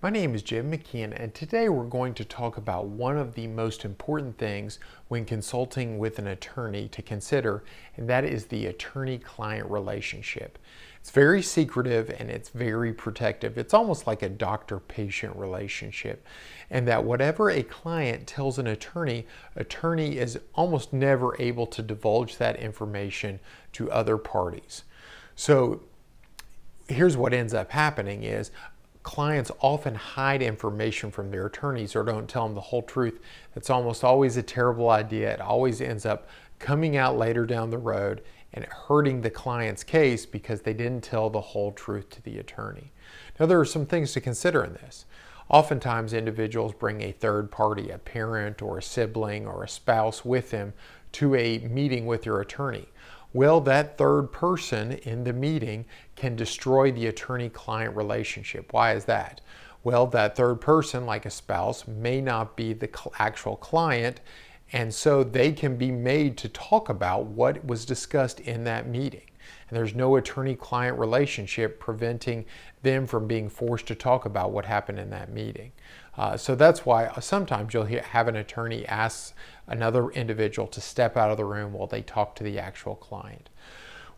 My name is Jim McKeon, and today we're going to talk about one of the most important things when consulting with an attorney to consider, and that is the attorney client relationship. It's very secretive and it's very protective. It's almost like a doctor patient relationship, and that whatever a client tells an attorney, attorney is almost never able to divulge that information to other parties. So here's what ends up happening is clients often hide information from their attorneys or don't tell them the whole truth. That's almost always a terrible idea. It always ends up coming out later down the road and hurting the client's case because they didn't tell the whole truth to the attorney. Now, there are some things to consider in this. Oftentimes, individuals bring a third party, a parent or a sibling or a spouse with them to a meeting with your attorney. Well, that third person in the meeting can destroy the attorney client relationship. Why is that? Well, that third person, like a spouse, may not be the actual client, and so they can be made to talk about what was discussed in that meeting. And there's no attorney client relationship preventing them from being forced to talk about what happened in that meeting. Uh, so that's why sometimes you'll have an attorney ask another individual to step out of the room while they talk to the actual client.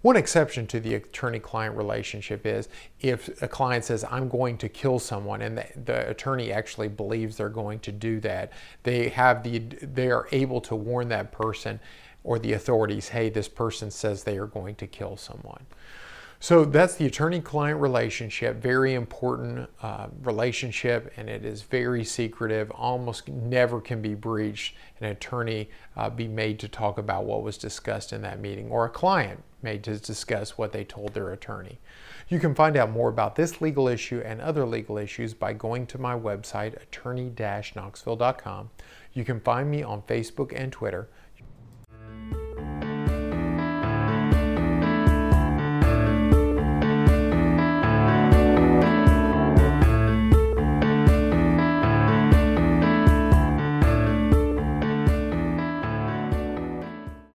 One exception to the attorney client relationship is if a client says, I'm going to kill someone, and the, the, attorney actually believes they're going to do that, they, have the, they are able to warn that person or the authorities, hey, this person says they are going to kill someone. So that's the attorney-client relationship, very important uh, relationship, and it is very secretive, almost never can be breached. An attorney uh, be made to talk about what was discussed in that meeting, or a client made to discuss what they told their attorney. You can find out more about this legal issue and other legal issues by going to my website, attorney-knoxville.com. You can find me on Facebook and Twitter.